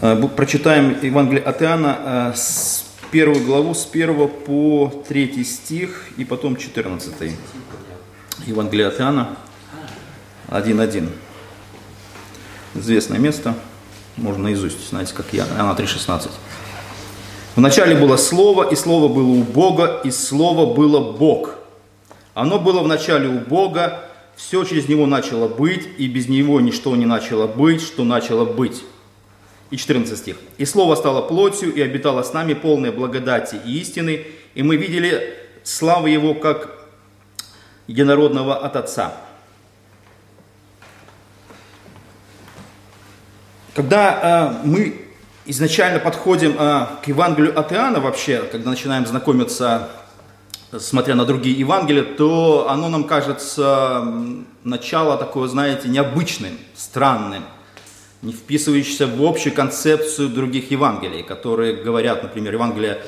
Э, Прочитаем Евангелие от Иоанна, э, с первую главу, с 1 по 3 стих и потом 14. Евангелие от Иоанна 1.1. Известное место, можно наизусть, знаете, как Иоанна 3.16. Вначале было Слово, и Слово было у Бога, и Слово было Бог. Оно было вначале у Бога, все через Него начало быть, и без Него ничто не начало быть, что начало быть. И 14 стих. «И Слово стало плотью, и обитало с нами полное благодати и истины, и мы видели славу Его, как единородного от Отца». Когда э, мы изначально подходим э, к Евангелию от Иоанна вообще, когда начинаем знакомиться, смотря на другие Евангелия, то оно нам кажется начало такое, знаете, необычным, странным – не вписывающийся в общую концепцию других Евангелий, которые говорят, например, Евангелие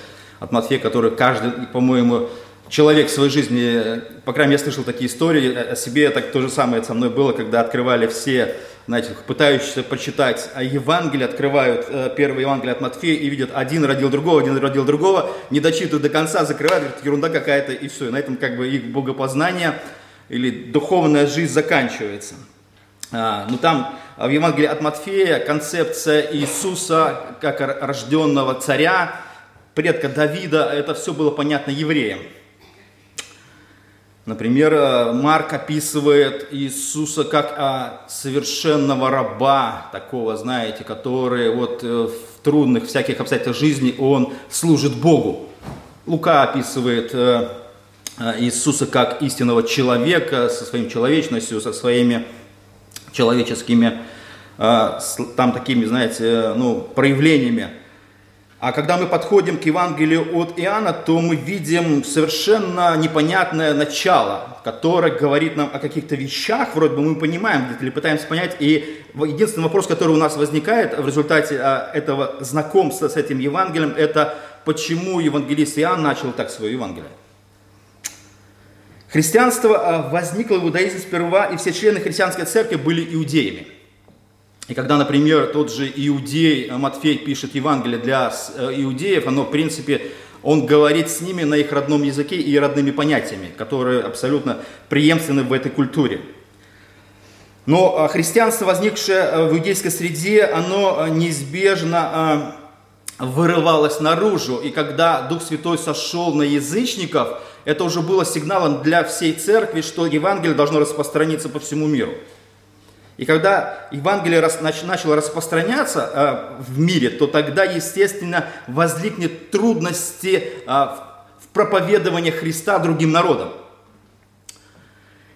от Матфея, который каждый, по-моему, человек в своей жизни, по крайней мере, я слышал такие истории о себе, так то же самое со мной было, когда открывали все, знаете, пытающиеся почитать Евангелие, открывают э, первое Евангелие от Матфея и видят, один родил другого, один родил другого, не дочитывают до конца, закрывают, говорят, ерунда какая-то, и все. И на этом как бы их богопознание или духовная жизнь заканчивается. А, ну там в Евангелии от Матфея концепция Иисуса как рожденного царя, предка Давида, это все было понятно евреям. Например, э, Марк описывает Иисуса как а, совершенного раба, такого, знаете, который вот э, в трудных всяких обстоятельствах жизни он служит Богу. Лука описывает э, Иисуса как истинного человека со своей человечностью, со своими человеческими, а, там такими, знаете, ну, проявлениями. А когда мы подходим к Евангелию от Иоанна, то мы видим совершенно непонятное начало, которое говорит нам о каких-то вещах, вроде бы мы понимаем, или пытаемся понять. И единственный вопрос, который у нас возникает в результате а, этого знакомства с этим Евангелием, это почему евангелист Иоанн начал так свое Евангелие. Христианство а, возникло в иудаизме сперва, и все члены христианской церкви были иудеями. И когда, например, тот же иудей а, Матфей пишет Евангелие для э, иудеев, оно, в принципе, он говорит с ними на их родном языке и родными понятиями, которые абсолютно преемственны в этой культуре. Но а, христианство, возникшее в иудейской среде, оно неизбежно вырывалось наружу. И когда Дух Святой сошел на язычников – это уже было сигналом для всей церкви, что Евангелие должно распространиться по всему миру. И когда Евангелие начало распространяться э, в мире, то тогда, естественно, возникнет трудности э, в проповедовании Христа другим народам.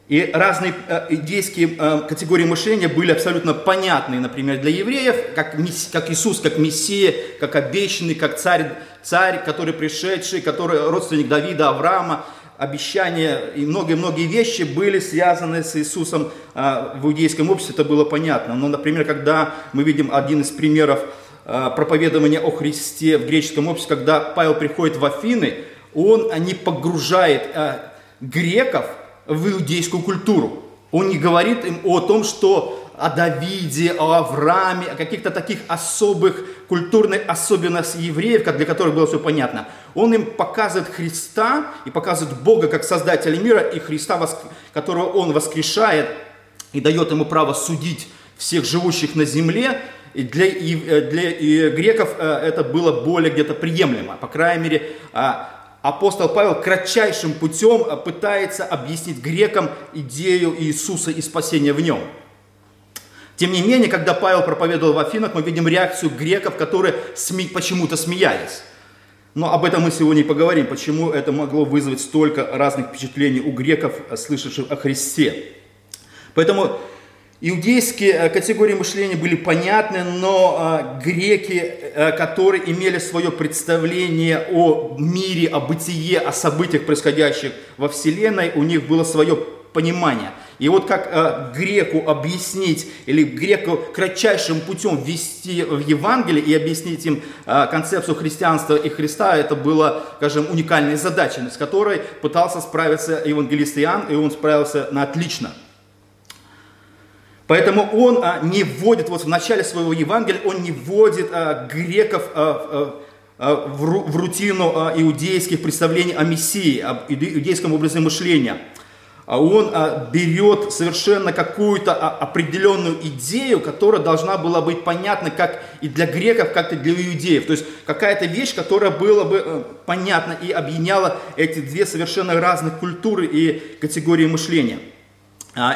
И разные э, идейские э, категории мышления были абсолютно понятны, например, для евреев, как, как Иисус, как Мессия, как обещанный, как царь, царь, который пришедший, который родственник Давида, Авраама, обещания и многие-многие вещи были связаны с Иисусом э, в иудейском обществе, это было понятно. Но, например, когда мы видим один из примеров проповедования о Христе в греческом обществе, когда Павел приходит в Афины, он не погружает греков в иудейскую культуру. Он не говорит им о том, что о Давиде, о Аврааме, о каких-то таких особых культурных особенностях евреев, как для которых было все понятно. Он им показывает Христа и показывает Бога как Создателя мира и Христа, которого Он воскрешает и дает ему право судить всех живущих на земле. И для, э, для и греков э, это было более где-то приемлемо. По крайней мере, а, апостол Павел кратчайшим путем э, пытается объяснить грекам идею Иисуса и спасения в нем. Тем не менее, когда Павел проповедовал в Афинах, мы видим реакцию греков, которые сме... почему-то смеялись. Но об этом мы сегодня и поговорим, почему это могло вызвать столько разных впечатлений у греков, э, слышавших о Христе. Поэтому Иудейские э, категории мышления были понятны, но э, греки, э, которые имели свое представление о мире, о бытие, о событиях, происходящих во Вселенной, у них было свое понимание. И вот как греку объяснить, или греку кратчайшим путем ввести в Евангелие и объяснить им концепцию христианства и Христа, это была, скажем, уникальная задача, с которой пытался справиться евангелист Иоанн, и он справился на отлично – Поэтому он а, не вводит, вот в начале своего Евангелия, он не вводит а, греков а, а, в, в рутину а, иудейских представлений о Мессии, об иудейском образе мышления. А он а, берет совершенно какую-то а, определенную идею, которая должна была быть понятна как и для греков, как и для иудеев. То есть какая-то вещь, которая была бы э, понятна и объединяла эти две совершенно разных культуры и категории мышления.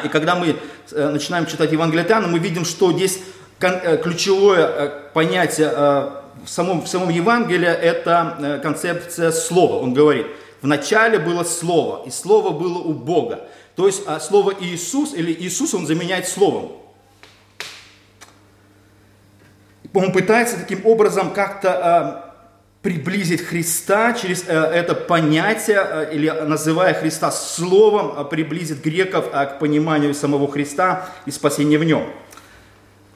И когда мы э, начинаем читать Евангелие Иоанна, мы видим, что здесь э, ключевое понятие в самом, в самом Евангелии – это концепция слова. Он говорит – в начале было Слово, и Слово было у Бога. То есть а, слово Иисус или Иисус он заменяет Словом. Он пытается таким образом как-то а, приблизить Христа через а, это понятие, а, или называя Христа Словом, а, приблизить греков а, к пониманию самого Христа и спасения в нем.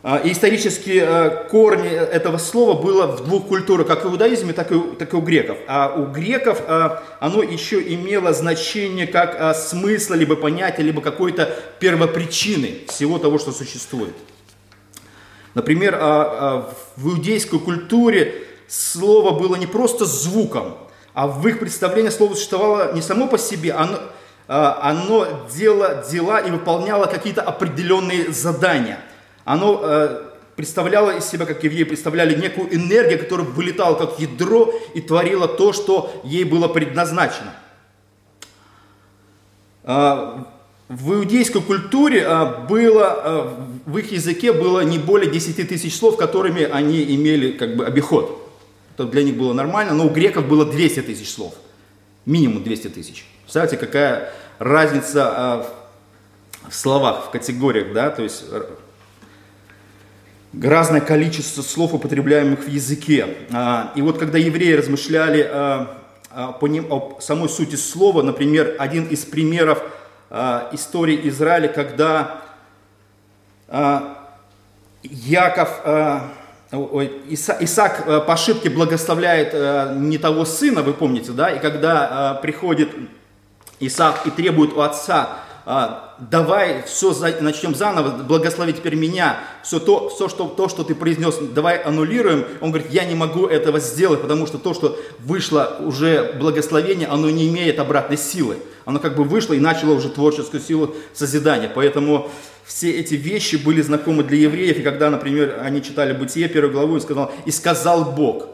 А, и исторические э, корни этого слова было в двух культурах, как в иудаизме, так и, так и у греков. А у греков э, оно еще имело значение как э, смысла, либо понятия, либо какой-то первопричины всего того, что существует. Например, в иудейской культуре слово было не просто звуком, а в их представлении слово существовало не само по себе, оно, оно делало дела и выполняло какие-то определенные задания – оно э, представляло из себя, как евреи представляли, некую энергию, которая вылетала как ядро и творила то, что ей было предназначено. Э, в иудейской культуре было, в их языке было не более 10 тысяч слов, которыми они имели как бы обиход. Это для них было нормально, но у греков было 200 тысяч слов. Минимум 200 тысяч. Представляете, какая разница в словах, в категориях, да, то есть разное количество слов, употребляемых в языке. А, и вот когда евреи размышляли а, а, о самой сути слова, например, один из примеров истории Израиля, когда Яков, Исаак по ошибке благословляет не того сына, вы помните, да, и когда приходит Исаак и требует у отца давай все начнем заново, благослови теперь меня, все то, все что, то, что ты произнес, давай аннулируем. Он говорит, я не могу этого сделать, потому что то, что вышло уже благословение, оно не имеет обратной силы. Оно как бы вышло и начало уже творческую силу созидания. Поэтому все эти вещи были знакомы для евреев, и когда, например, они читали Бытие, первую главу, он сказал, и сказал Бог.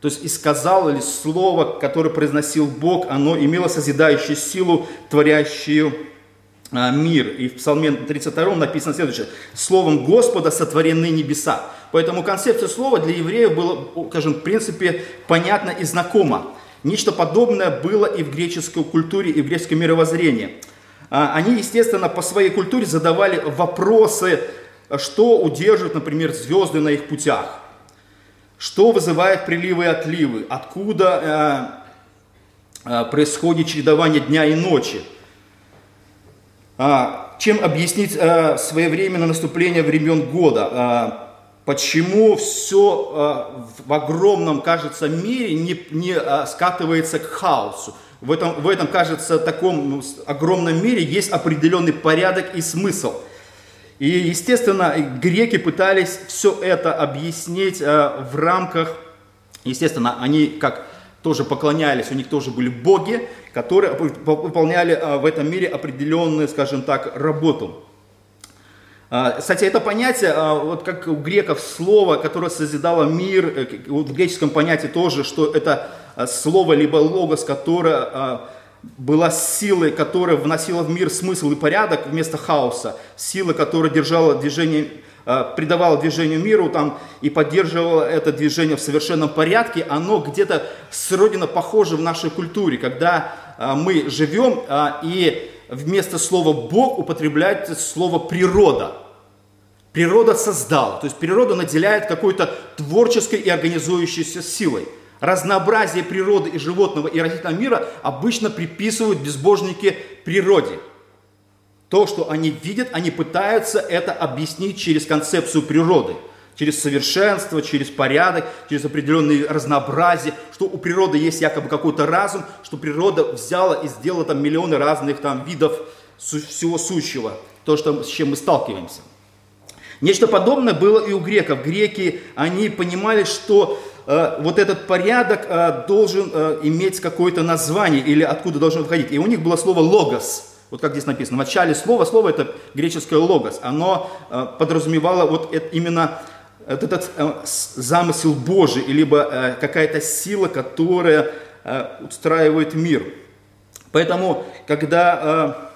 То есть и сказал ли слово, которое произносил Бог, оно имело созидающую силу, творящую а, мир. И в Псалме 32 написано следующее. «Словом Господа сотворены небеса». Поэтому концепция слова для евреев была, скажем, в принципе, понятна и знакома. Нечто подобное было и в греческой культуре, и в греческом мировоззрении. А, они, естественно, по своей культуре задавали вопросы, что удерживает, например, звезды на их путях, что вызывает приливы и отливы, откуда э, происходит чередование дня и ночи – а, чем объяснить а, своевременное наступление времен года? Почему все в огромном, кажется, мире не, не скатывается к хаосу? В этом, в этом, кажется, таком ну, огромном мире есть определенный порядок и смысл. И, естественно, греки пытались все это объяснить в рамках, естественно, они как тоже поклонялись, у них тоже были боги, которые выполняли в этом мире определенную, скажем так, работу. А, кстати, это понятие, а, вот как у греков слово, которое созидало мир, э, вот в греческом понятии тоже, что это слово либо логос, которое была силой, которая вносила в мир смысл и порядок вместо хаоса, сила, которая держала движение Э, придавало движению миру там, и поддерживало это движение в совершенном порядке, оно где-то сродно похоже в нашей культуре, когда э, мы живем э, и вместо слова «Бог» употребляется слово «природа». Природа создала, то есть природа наделяет какой-то творческой и организующейся силой. Разнообразие природы и животного и растительного мира обычно приписывают безбожники природе – то, что они видят, они пытаются это объяснить через концепцию природы, через совершенство, через порядок, через определенные разнообразие, что у природы есть якобы какой-то разум, что природа взяла и сделала там миллионы разных там видов всего сущего, то, что, с чем мы сталкиваемся. Нечто подобное было и у греков. Греки, они понимали, что э, вот этот порядок э, должен э, иметь какое-то название или откуда должен выходить. И у них было слово «логос». Вот как здесь написано, в начале слова, слово это греческое «логос». Оно э, подразумевало вот это, именно этот э, замысел Божий, либо э, какая-то сила, которая э, устраивает мир. Поэтому, когда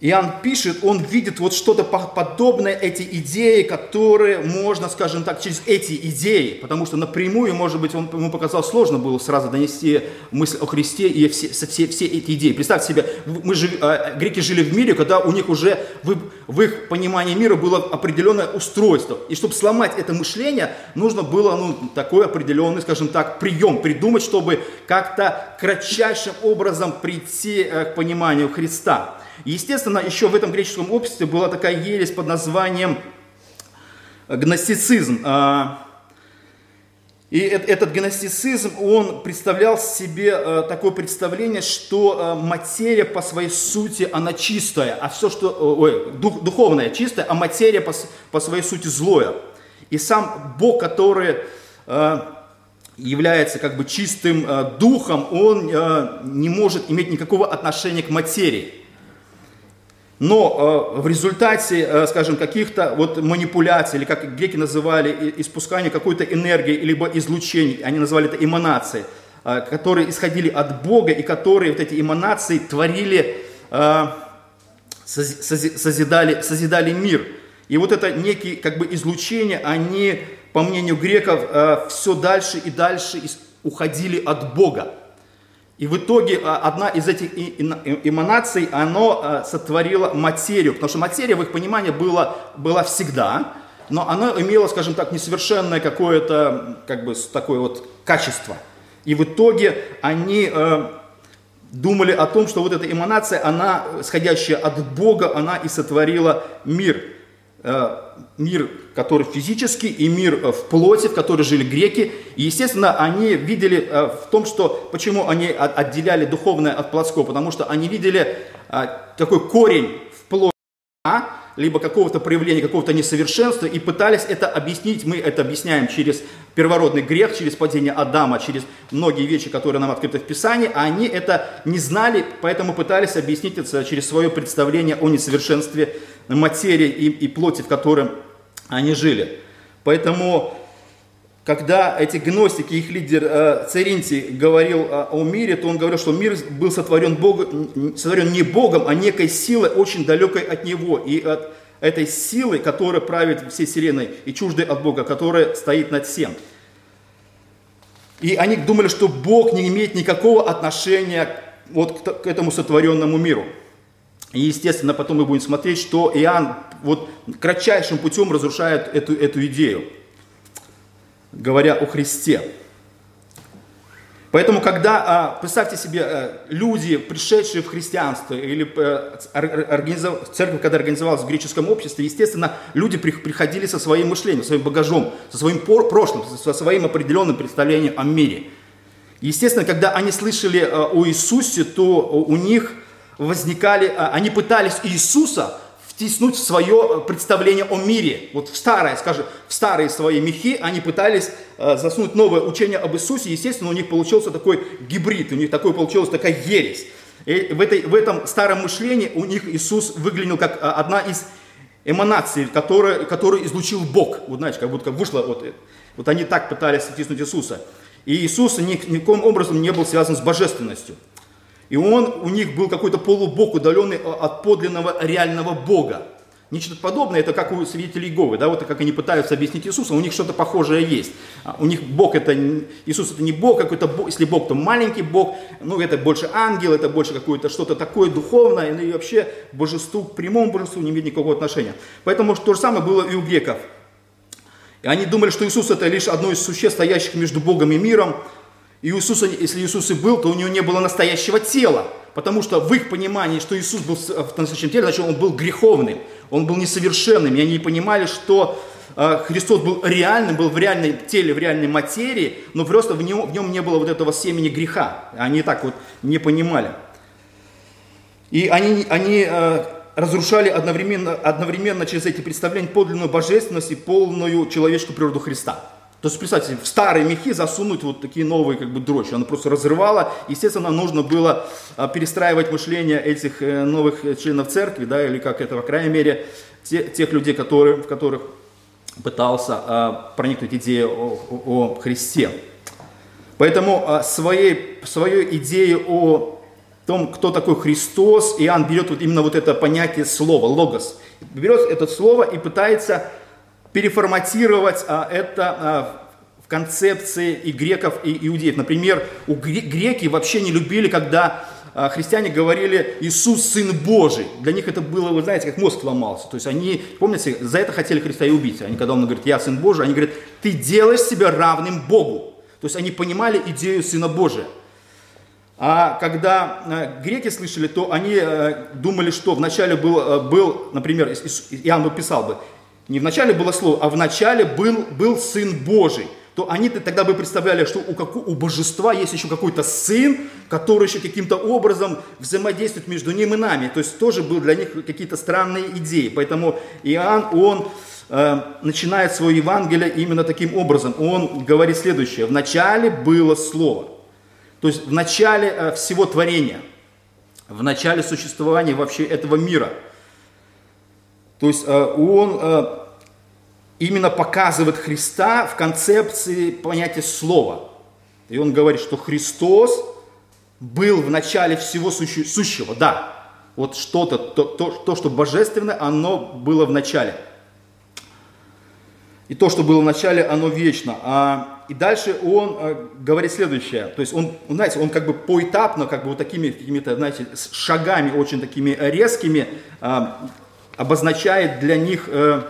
Иоанн пишет, он видит вот что-то подобное, эти идеи, которые можно, скажем так, через эти идеи, потому что напрямую, может быть, он, ему показалось сложно было сразу донести мысль о Христе и все, все, все эти идеи. Представьте себе, мы жили, э, греки жили в мире, когда у них уже в, в их понимании мира было определенное устройство. И чтобы сломать это мышление, нужно было ну, такой определенный, скажем так, прием придумать, чтобы как-то кратчайшим образом прийти э, к пониманию Христа. Естественно, еще в этом греческом обществе была такая ересь под названием гностицизм. А, и этот гностицизм, он представлял себе а, такое представление, что а, материя по своей сути, она чистая, а все, что, ой, дух, духовная чистая, а материя по, по своей сути злое. И сам Бог, который является как бы чистым духом, он не может иметь никакого отношения к материи. Но э, в результате, э, скажем, каких-то вот манипуляций, или как греки называли, испускания какой-то энергии, либо излучений, они называли это эманации, э, которые исходили от Бога, и которые вот эти эманации творили, э, созидали, созидали мир. И вот это некие как бы излучения, они, по мнению греков, э, все дальше и дальше уходили от Бога. И в итоге а, одна из этих эманаций, она сотворила материю, потому что материя в их понимании была, была всегда, но она имела, скажем так, несовершенное какое-то, как бы, такое вот качество. И в итоге они э, думали о том, что вот эта эманация, она, исходящая от Бога, она и сотворила мир. Э, мир, который физический, и мир э, в плоти, в которой жили греки. И, естественно, они видели э, в том, что, почему они отделяли духовное от плотского, потому что они видели такой корень в плоти, либо какого-то проявления, какого-то несовершенства, и пытались это объяснить. Мы это объясняем через первородный грех, через падение Адама, через многие вещи, которые нам открыты в Писании, а они это не знали, поэтому пытались объяснить это через свое представление о несовершенстве материи и, и плоти, в котором они жили. Поэтому когда эти гностики, их лидер э, Церинти говорил о мире, то он говорил, что мир был сотворен, Богом, сотворен не Богом, а некой силой, очень далекой от Него. И от этой силы, которая правит всей вселенной, и чуждой от Бога, которая стоит над всем. И они думали, что Бог не имеет никакого отношения вот к этому сотворенному миру. И, естественно, потом мы будем смотреть, что Иоанн вот кратчайшим путем разрушает эту, эту идею говоря о Христе. Поэтому, когда, а, представьте себе, э, люди, пришедшие в христианство, или э, церковь, когда организовалась в греческом обществе, естественно, люди приходили со своим мышлением, своим багажом, со своим прошлым, со своим определенным представлением о мире. Естественно, когда они слышали э, о Иисусе, то у них возникали, они пытались Иисуса втиснуть в свое э, представление о мире. Вот в старое, скажем, в старые свои мехи они пытались э, засунуть новое учение об Иисусе. Естественно, у них получился такой гибрид, у них такой получилась такая ересь. И в, этой, в этом старом мышлении у них Иисус выглядел как э, одна из эманаций, которая, которую излучил Бог. Вот знаете, как будто вышло, вот, вот они так пытались втиснуть Иисуса. И Иисус ни, никаким образом не был связан с божественностью. И он, у них был какой-то полубог, удаленный от подлинного реального Бога. Нечто подобное, это как у свидетелей Иеговы, да, вот как они пытаются объяснить Иисуса, у них что-то похожее есть. А у них Бог это, Иисус это не Бог, какой-то Бог, если Бог, то маленький Бог, ну это больше ангел, это больше какое-то что-то такое духовное, ну и вообще божеству, к прямому божеству не имеет никакого отношения. Поэтому то же самое было и у греков. И они думали, что Иисус это лишь одно из существ, стоящих между Богом и миром, и Иисус, если Иисус и был, то у него не было настоящего тела. Потому что в их понимании, что Иисус был в настоящем теле, значит, он был греховным, он был несовершенным. И они понимали, что э, Христос был реальным, был в реальном теле, в реальной материи, но просто в нем, в нем не было вот этого семени греха. Они так вот не понимали. И они, они э, разрушали одновременно, одновременно через эти представления подлинную божественность и полную человеческую природу Христа. То есть, представьте, в старые мехи засунуть вот такие новые как бы дрожжи. Она просто разрывала. Естественно, нужно было а, перестраивать мышление этих э, новых членов церкви, да, или как это, по крайней мере, те, тех людей, которые, в которых пытался а, проникнуть идея о, о, о Христе. Поэтому а, своей, свою идею о том, кто такой Христос, Иоанн берет вот именно вот это понятие слова, логос. Берет это слово и пытается переформатировать а, это а, в концепции и греков, и иудеев. Например, у греки вообще не любили, когда а, христиане говорили «Иисус Сын Божий». Для них это было, вы знаете, как мозг ломался. То есть они, помните, за это хотели Христа и убить. Они, когда он говорит «Я Сын Божий», они говорят «Ты делаешь себя равным Богу». То есть они понимали идею Сына Божия. А когда греки слышали, то они думали, что вначале был, был например, Иоанн бы писал бы, не вначале было слово, а вначале был, был Сын Божий, то они тогда бы представляли, что у, как, у божества есть еще какой-то сын, который еще каким-то образом взаимодействует между ним и нами. То есть тоже был для них какие-то странные идеи. Поэтому Иоанн, он э, начинает свое Евангелие именно таким образом. Он говорит следующее. Вначале было Слово. То есть в начале э, всего творения, в начале существования вообще этого мира. То есть э, он э, именно показывает Христа в концепции понятия слова. И он говорит, что Христос был в начале всего сущего. Да, вот что-то, то, то, то, что божественное, оно было в начале. И то, что было в начале, оно вечно. А и дальше он э, говорит следующее. То есть он, знаете, он как бы поэтапно, как бы вот такими какими-то, знаете, шагами очень такими резкими э, обозначает для них э,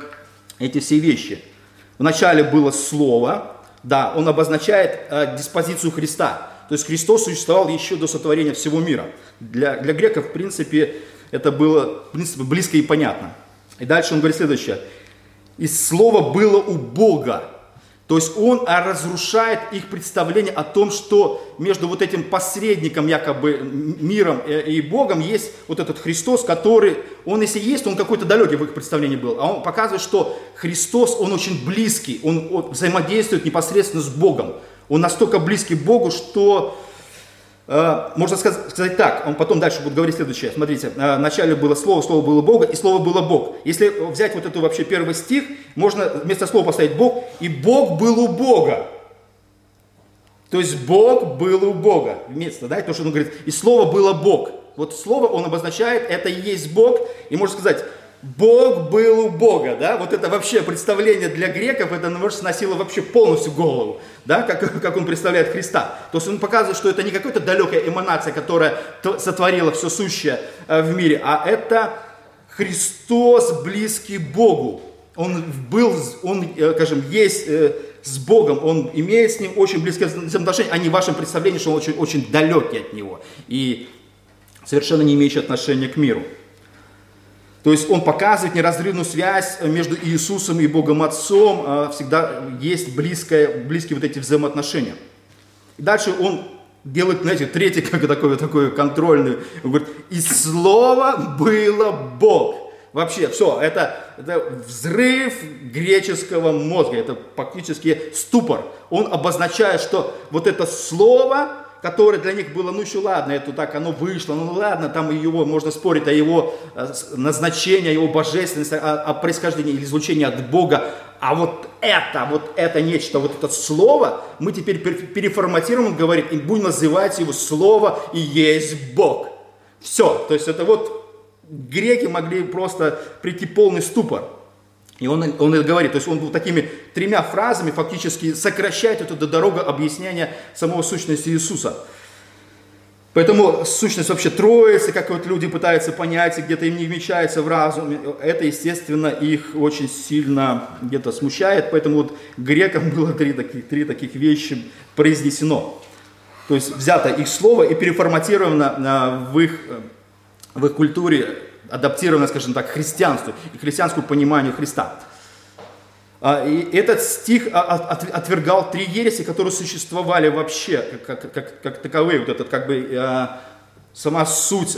эти все вещи. Вначале было слово, да, он обозначает э, диспозицию Христа. То есть Христос существовал еще до сотворения всего мира. Для, для греков, в принципе, это было в принципе, близко и понятно. И дальше он говорит следующее. «И слово было у Бога, то есть он а, разрушает их представление о том, что между вот этим посредником, якобы миром и Богом, есть вот этот Христос, который, он если есть, он какой-то далекий в их представлении был. А он показывает, что Христос, он очень близкий, он взаимодействует непосредственно с Богом. Он настолько близкий Богу, что можно сказать так, он потом дальше будет говорить следующее. Смотрите, э, вначале было слово, слово было Бога, и слово было Бог. Если взять вот эту вообще первый стих, можно вместо слова поставить Бог, и Бог был у Бога. То есть Бог был у Бога. Вместо, да, то, что он говорит, и слово было Бог. Вот слово он обозначает, это и есть Бог, и можно сказать, Бог был у Бога, да, вот это вообще представление для греков, это, может, сносило вообще полностью голову, да, как, как он представляет Христа. То есть он показывает, что это не какая-то далекая эманация, которая сотворила все сущее э, в мире, а это Христос, близкий Богу. Он был, он, э, скажем, есть э, с Богом, он имеет с ним очень близкие взаимоотношения, а не в вашем представлении, что он очень, очень далекий от него и совершенно не имеющий отношения к миру. То есть он показывает неразрывную связь между Иисусом и Богом Отцом, а всегда есть близкое, близкие вот эти взаимоотношения. И дальше он делает, знаете, третий, как такой, такой контрольный, он говорит, и слово было Бог. Вообще, все, это, это взрыв греческого мозга, это фактически ступор. Он обозначает, что вот это слово, которое для них было, ну еще ладно, это так оно вышло, ну ладно, там его можно спорить о его э, назначении, о его божественности, о, о происхождении или излучении от Бога, а вот это, вот это нечто, вот это слово, мы теперь переформатируем, говорит, и будем называть его слово и есть Бог. Все, то есть это вот греки могли просто прийти полный ступор. И он, он это говорит, то есть он вот такими тремя фразами фактически сокращает эту дорогу объяснения самого сущности Иисуса. Поэтому сущность вообще троицы, как вот люди пытаются понять, где-то им не вмещается в разуме, это, естественно, их очень сильно где-то смущает, поэтому вот грекам было три таких, три таких вещи произнесено. То есть взято их слово и переформатировано а, в их, в их культуре адаптировано, скажем так, христианству и христианскому пониманию Христа. А, и этот стих а, отвергал три ереси, которые существовали вообще, как, как, как, как таковые. Вот этот, как бы, а, сама суть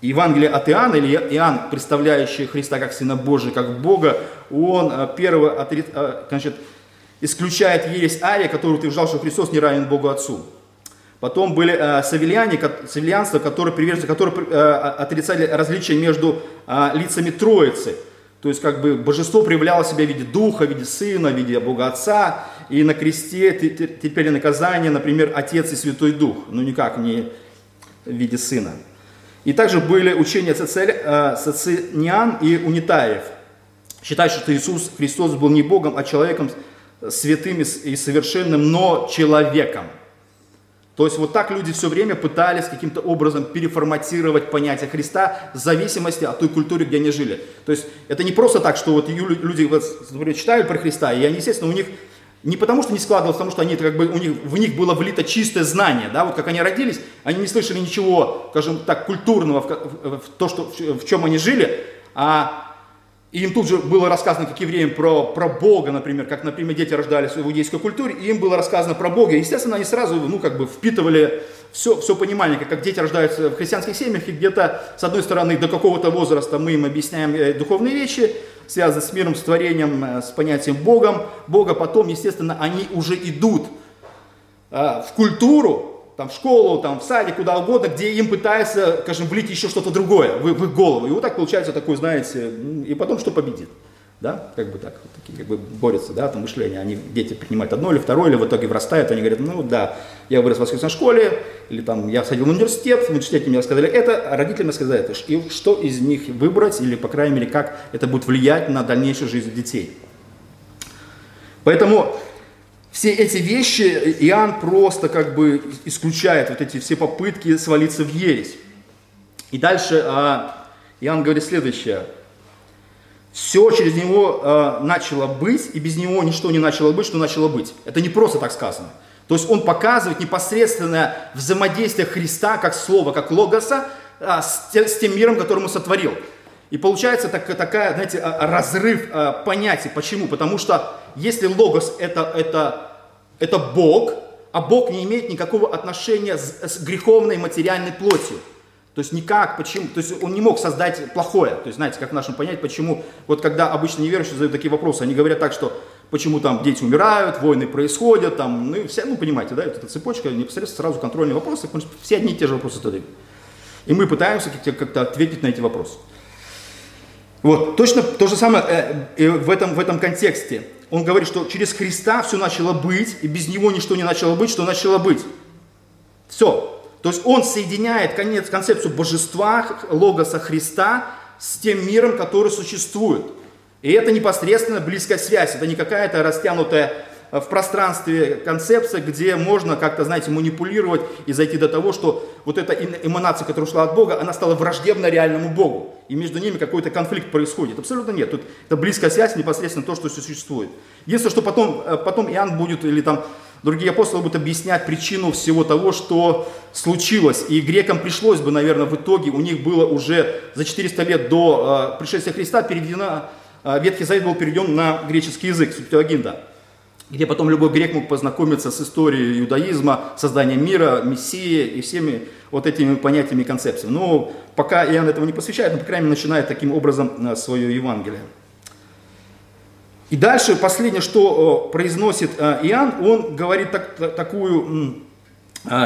Евангелие от Иоанна, или Иоанн, представляющий Христа как Сына Божия, как Бога, он первый э, значит, исключает ересь Ария, который утверждал, что Христос не равен Богу Отцу. Потом были э, савельяне, савельянство, которые, приверженцы, которые э, отрицали различия между э, лицами Троицы. То есть как бы божество проявляло себя в виде Духа, в виде Сына, в виде Бога Отца. И на кресте терпели наказание, например, Отец и Святой Дух. Но никак не в виде Сына. И также были учения Цицениан и Унитаев. Считают, что Иисус Христос был не Богом, а человеком святым и совершенным, но человеком. То есть вот так люди все время пытались каким-то образом переформатировать понятие Христа в зависимости от той культуры, где они жили. То есть это не просто так, что вот люди, вот, читают про Христа, и они, естественно, у них не потому, что не складывалось, потому что они, как бы, у них, в них было влито чистое знание, да, вот как они родились, они не слышали ничего, скажем так, культурного в, в, в то, что, в, в чем они жили, а и им тут же было рассказано, как евреям, про, про Бога, например, как, например, дети рождались в иудейской культуре, и им было рассказано про Бога. Естественно, они сразу, ну, как бы впитывали все, все понимание, как, как дети рождаются в христианских семьях, и где-то, с одной стороны, до какого-то возраста мы им объясняем э, духовные вещи, связанные с миром, с творением, э, с понятием Богом, Бога, потом, естественно, они уже идут э, в культуру, там, в школу, там, в садик, куда угодно, где им пытаются, скажем, влить еще что-то другое в, в их голову. И вот так получается такой, знаете, и потом что победит. Да, как бы так, вот такие как бы борются, да, там мышление, они, дети принимают одно или второе, или в итоге вырастают, они говорят, ну да, я вырос в воскресной школе, или там я сходил в университет, в университете мне сказали это, а родители мне сказали это, и что из них выбрать, или, по крайней мере, как это будет влиять на дальнейшую жизнь детей. Поэтому все эти вещи Иоанн просто как бы исключает вот эти все попытки свалиться в ересь. И дальше а, Иоанн говорит следующее. Все через него а, начало быть, и без него ничто не начало быть, что начало быть. Это не просто так сказано. То есть он показывает непосредственное взаимодействие Христа как слова, как логоса а, с, с тем миром, который он сотворил. И получается так, такая, знаете, разрыв понятий. Почему? Потому что если логос это, это, это Бог, а Бог не имеет никакого отношения с, с греховной материальной плотью. То есть никак, почему, то есть он не мог создать плохое. То есть знаете, как в нашем понять, почему, вот когда обычно неверующие задают такие вопросы, они говорят так, что почему там дети умирают, войны происходят, там, ну, все, ну, понимаете, да, вот эта цепочка, непосредственно сразу контрольные вопросы, все одни и те же вопросы задают. И мы пытаемся как-то ответить на эти вопросы. Вот, точно то же самое э, э, в, этом, в этом контексте. Он говорит, что через Христа все начало быть, и без Него ничто не начало быть, что начало быть. Все. То есть он соединяет конец, концепцию божества, логоса Христа с тем миром, который существует. И это непосредственно близкая связь, это не какая-то растянутая в пространстве концепция, где можно как-то, знаете, манипулировать и зайти до того, что вот эта эманация, которая ушла от Бога, она стала враждебна реальному Богу. И между ними какой-то конфликт происходит. Абсолютно нет. Тут это близкая связь, непосредственно то, что существует. Единственное, что потом, э, потом Иоанн будет, или там другие апостолы будут объяснять причину всего того, что случилось. И грекам пришлось бы, наверное, в итоге, у них было уже за 400 лет до э, пришествия Христа переведено, Ветхий Завет был переведен на греческий язык, Септуагинта где потом любой грек мог познакомиться с историей иудаизма, созданием мира, Мессии и всеми вот этими понятиями и концепциями. Но пока Иоанн этого не посвящает, но, по крайней мере, начинает таким образом э, свое Евангелие. И дальше, последнее, что э, произносит э, Иоанн, он говорит так, такую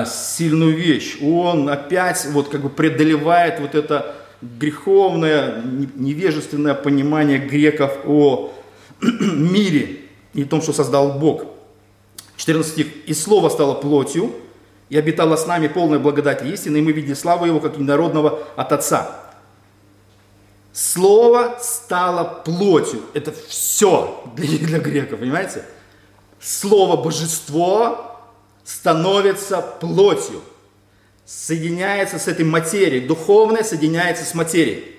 сильную вещь. Он опять вот как бы преодолевает вот это греховное, невежественное понимание греков о мире, и том, что создал Бог. 14 стих. «И Слово стало плотью, и обитало с нами полной благодати истины, и мы видели славу Его, как народного от Отца». Слово стало плотью. Это все для, для греков, понимаете? Слово божество становится плотью. Соединяется с этой материей. Духовное соединяется с материей.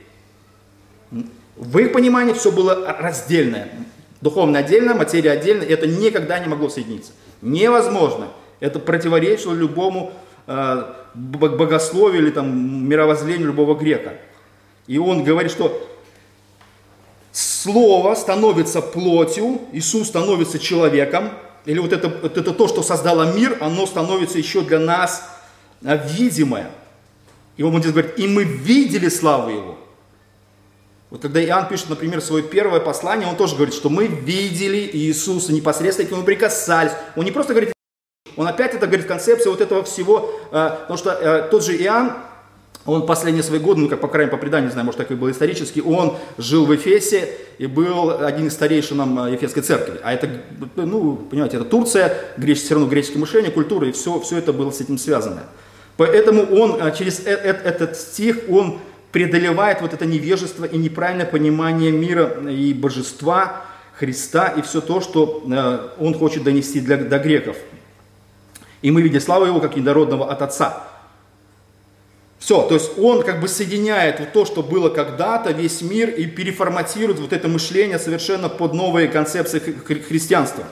В их понимании все было раздельное. Духовно отдельно, материя отдельно, это никогда не могло соединиться. Невозможно. Это противоречило любому э, богословию или там, мировоззрению любого грека. И он говорит, что Слово становится плотью, Иисус становится человеком, или вот это, вот это то, что создало мир, оно становится еще для нас э, видимое. И он здесь говорит, и мы видели славу его. Вот когда Иоанн пишет, например, свое первое послание, он тоже говорит, что мы видели Иисуса непосредственно, к нему прикасались. Он не просто говорит, он опять это говорит, концепция вот этого всего, э, потому что э, тот же Иоанн, он последние свои годы, ну как по крайней мере по преданию, не знаю, может так и был исторически, он жил в Эфесе и был один из старейшин э, Ефесской церкви. А это, ну, понимаете, это Турция, греч, все равно греческое мышление, культура, и все, все это было с этим связано. Поэтому он через этот стих, он преодолевает вот это невежество и неправильное понимание мира и божества, Христа и все то, что он хочет донести для, до греков. И мы видим славу его как единородного от Отца. Все, то есть он как бы соединяет вот то, что было когда-то, весь мир, и переформатирует вот это мышление совершенно под новые концепции хри- христианства.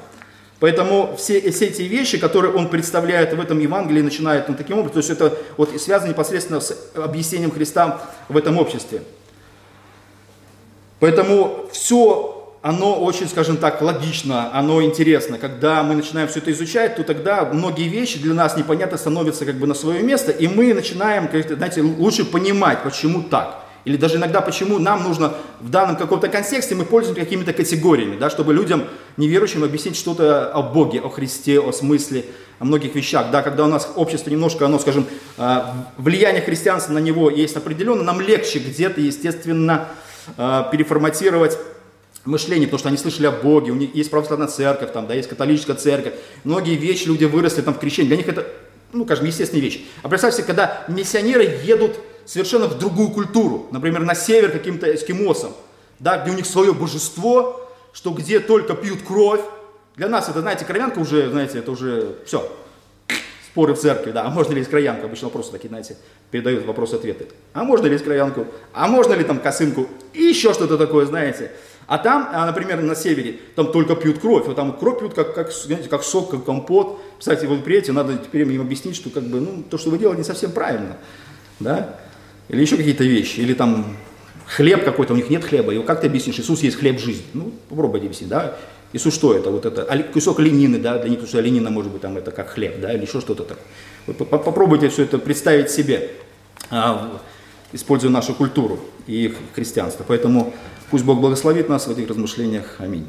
Поэтому все, все эти вещи, которые он представляет в этом Евангелии, начинает он таким образом, то есть это вот связано непосредственно с объяснением Христа в этом обществе. Поэтому все оно очень, скажем так, логично, оно интересно. Когда мы начинаем все это изучать, то тогда многие вещи для нас непонятно становятся как бы на свое место, и мы начинаем, знаете, лучше понимать, почему так. Или даже иногда, почему нам нужно в данном каком-то контексте, мы пользуемся какими-то категориями, да, чтобы людям, неверующим, объяснить что-то о Боге, о Христе, о смысле, о многих вещах. Да, когда у нас общество немножко, оно, скажем, а, влияние христианства на него есть определенно, нам легче где-то, естественно, а, переформатировать мышление, потому что они слышали о Боге, у них есть православная церковь, там, да, есть католическая церковь. Многие вещи люди выросли там в крещении. Для них это, ну, скажем, естественная вещь. А представьте, когда миссионеры едут совершенно в другую культуру, например, на север каким-то эскимосом, да, где у них свое божество, что где только пьют кровь. Для нас это, знаете, кровянка уже, знаете, это уже все. Споры в церкви, да, а можно ли из кровянку? Обычно вопросы такие, знаете, передают вопрос-ответы. А можно ли из кровянку? А можно ли там косынку? И еще что-то такое, знаете. А там, а, например, на севере, там только пьют кровь. Вот там кровь пьют как, как, знаете, как сок, как компот. Кстати, вот приедете, надо теперь им объяснить, что как бы, ну, то, что вы делаете, не совсем правильно. Да? Или еще какие-то вещи. Или там хлеб какой-то, у них нет хлеба. И как ты объяснишь, Иисус есть хлеб жизни? Ну, попробуйте объяснить, да? Иисус что это? Вот это кусок ленины, да, для них, потому что ленина может быть там это как хлеб, да, или еще что-то так. Вот попробуйте все это представить себе, а, используя нашу культуру и христианство. Поэтому Пусть Бог благословит нас в этих размышлениях. Аминь.